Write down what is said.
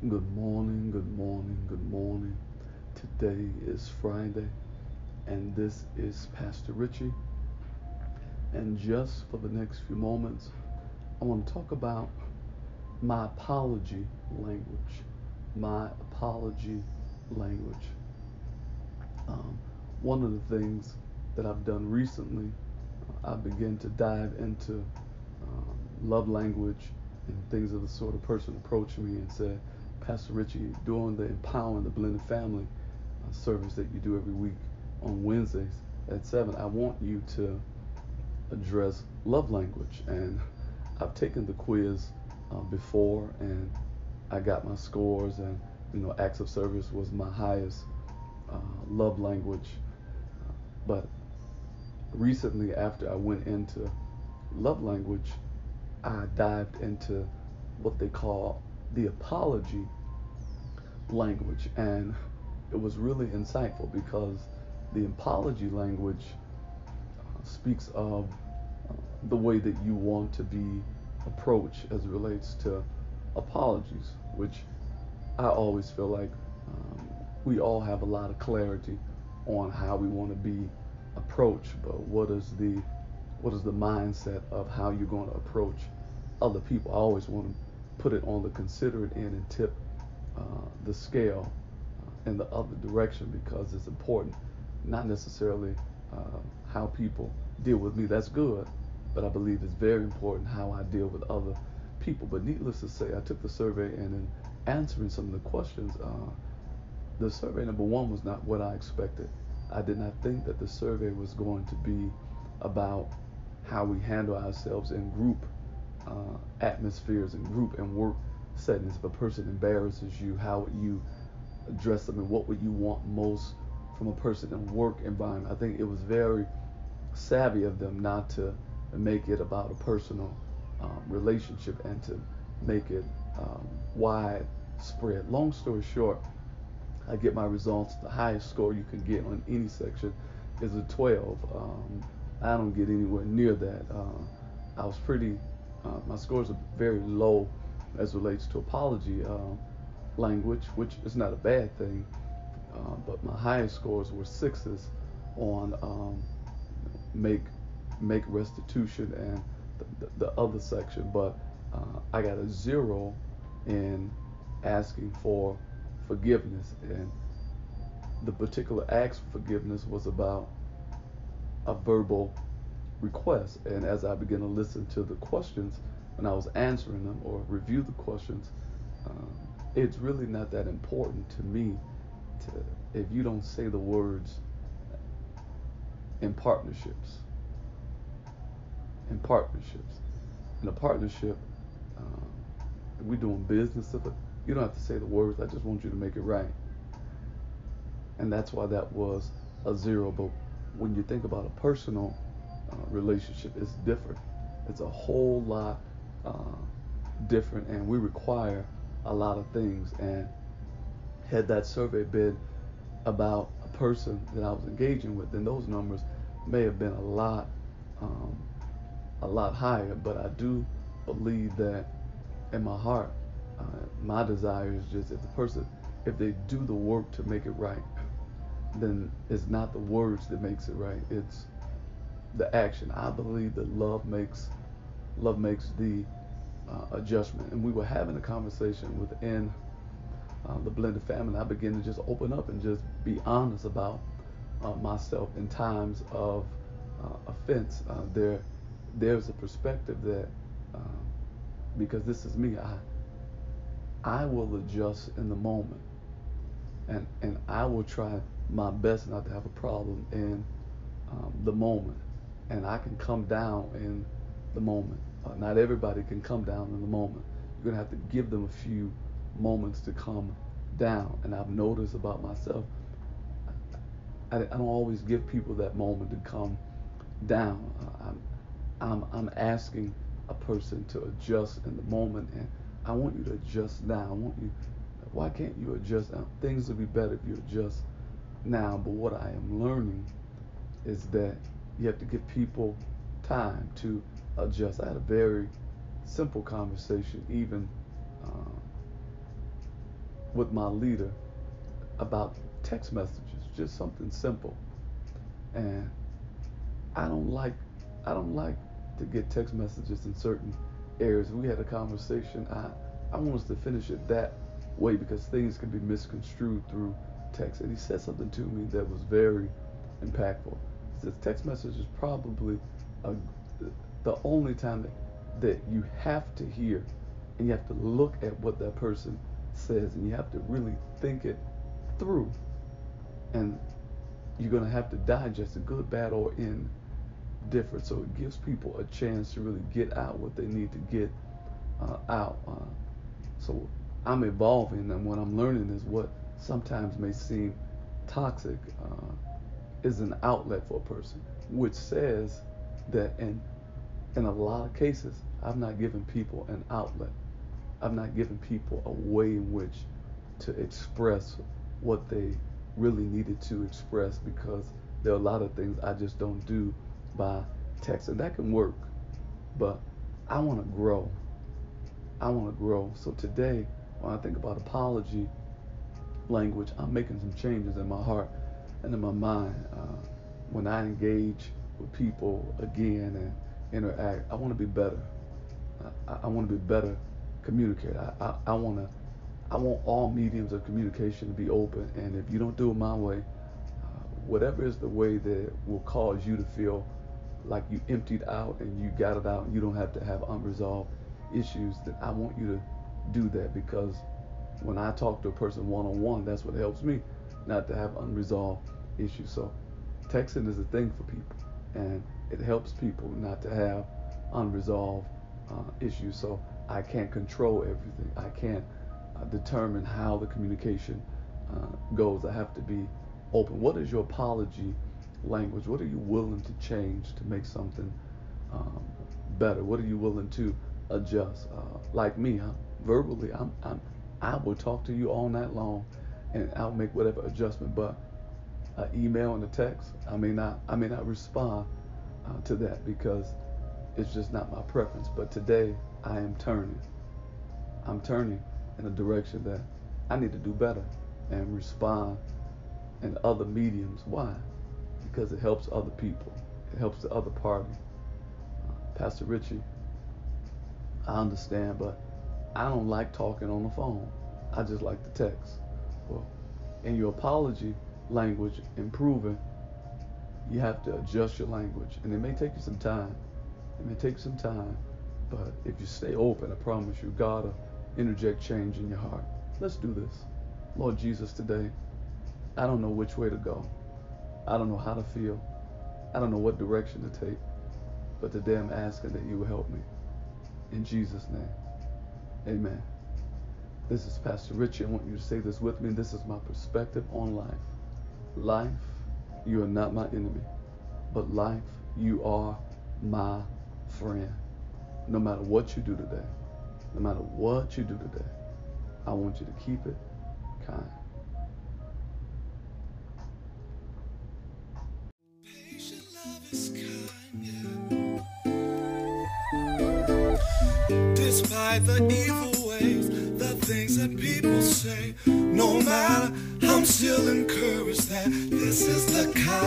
Good morning, good morning, good morning. Today is Friday, and this is Pastor Richie. And just for the next few moments, I want to talk about my apology language. My apology language. Um, one of the things that I've done recently, I began to dive into um, love language and things of the sort of person approached me and said, Pastor Richie, during the Empowering the Blended Family uh, service that you do every week on Wednesdays at 7, I want you to address love language. And I've taken the quiz uh, before and I got my scores, and you know, acts of service was my highest uh, love language. but recently, after I went into love language, I dived into what they call the apology language. And it was really insightful because the apology language uh, speaks of uh, the way that you want to be approached as it relates to apologies, which I always feel like um, we all have a lot of clarity on how we want to be approached, but what is the what is the mindset of how you're going to approach other people? I always want to put it on the considerate end and tip uh, the scale uh, in the other direction because it's important, not necessarily uh, how people deal with me. That's good, but I believe it's very important how I deal with other people. But needless to say, I took the survey and in answering some of the questions, the survey number one was not what I expected. I did not think that the survey was going to be about how we handle ourselves in group uh, atmospheres and group and work settings. If a person embarrasses you, how would you address them and what would you want most from a person in work environment? I think it was very savvy of them not to make it about a personal um, relationship and to make it um, widespread. Long story short, I get my results. The highest score you can get on any section is a 12. Um, I don't get anywhere near that. Uh, I was pretty, uh, my scores are very low as relates to apology uh, language, which is not a bad thing. Uh, but my highest scores were sixes on um, make make restitution and the, the, the other section. But uh, I got a zero in asking for forgiveness, and the particular ask for forgiveness was about a verbal request. And as I began to listen to the questions, when I was answering them or review the questions, um, it's really not that important to me to if you don't say the words in partnerships. In partnerships. In a partnership, um, we're doing business. You don't have to say the words. I just want you to make it right. And that's why that was a zero. But when you think about a personal uh, relationship, it's different. It's a whole lot uh, different, and we require a lot of things. And had that survey been about a person that I was engaging with, then those numbers may have been a lot, um, a lot higher. But I do believe that in my heart, uh, my desire is just if the person, if they do the work to make it right, then it's not the words that makes it right. It's the action. I believe that love makes love makes the uh, adjustment. And we were having a conversation within uh, the blended family. I began to just open up and just be honest about uh, myself in times of uh, offense. Uh, there, there's a perspective that um, because this is me, I I will adjust in the moment, and and I will try my best not to have a problem in um, the moment, and I can come down in the moment. Uh, not everybody can come down in the moment. You're gonna have to give them a few moments to come down. And I've noticed about myself, I, I don't always give people that moment to come down. Uh, I'm, I'm, I'm asking a person to adjust in the moment, and I want you to adjust now. I want you. Why can't you adjust now? Things will be better if you adjust now. But what I am learning is that you have to give people time to adjust. I had a very simple conversation, even uh, with my leader about text messages, just something simple. And I don't like I don't like to get text messages in certain areas. We had a conversation. I I want us to finish it that way because things can be misconstrued through text. And he said something to me that was very impactful. Says text message is probably a, the only time that, that you have to hear and you have to look at what that person says and you have to really think it through. And you're going to have to digest it, good, bad, or indifferent. So it gives people a chance to really get out what they need to get uh, out. Uh, so I'm evolving, and what I'm learning is what sometimes may seem toxic uh, is an outlet for a person, which says that in in a lot of cases, I've not given people an outlet. I've not given people a way in which to express what they really needed to express because there are a lot of things I just don't do by text, and that can work. But I want to grow. I want to grow. So today, when I think about apology language, I'm making some changes in my heart and in my mind. Uh, when I engage with people again and interact, I want to be better. I, I want to be better communicator. I, I, I want to. I want all mediums of communication to be open, and if you don't do it my way, uh, whatever is the way that will cause you to feel like you emptied out and you got it out, and you don't have to have unresolved issues, then I want you to do that because when I talk to a person one on one, that's what helps me not to have unresolved issues. So texting is a thing for people, and it helps people not to have unresolved uh, issues. So I can't control everything. I can't uh, determine how the communication uh, goes. I have to be open. What is your apology language? What are you willing to change to make something um, better? What are you willing to adjust? Uh, like me, verbally, I'm, I'm, I will talk to you all night long, and I'll make whatever adjustment. But an email and a text, I may not, I may not respond uh, to that because it's just not my preference. But today, I am turning. I'm turning in a direction that I need to do better and respond in other mediums. Why? Because it helps other people. It helps the other party. Uh, Pastor Richie, I understand, but I don't like talking on the phone. I just like the text. Well, in your apology language improving, you have to adjust your language. And it may take you some time. It may take some time. But if you stay open, I promise you, God will interject change in your heart. Let's do this. Lord Jesus, today, I don't know which way to go. I don't know how to feel. I don't know what direction to take. But today I'm asking that you will help me. In Jesus' name, amen. This is Pastor Richie. I want you to say this with me. This is my perspective on life. Life, you are not my enemy, but life, you are my friend no matter what you do today, no matter what you do today, I want you to keep it kind. Despite the evil ways, things that people say, no matter, I'm still encouraged that this is the kindness.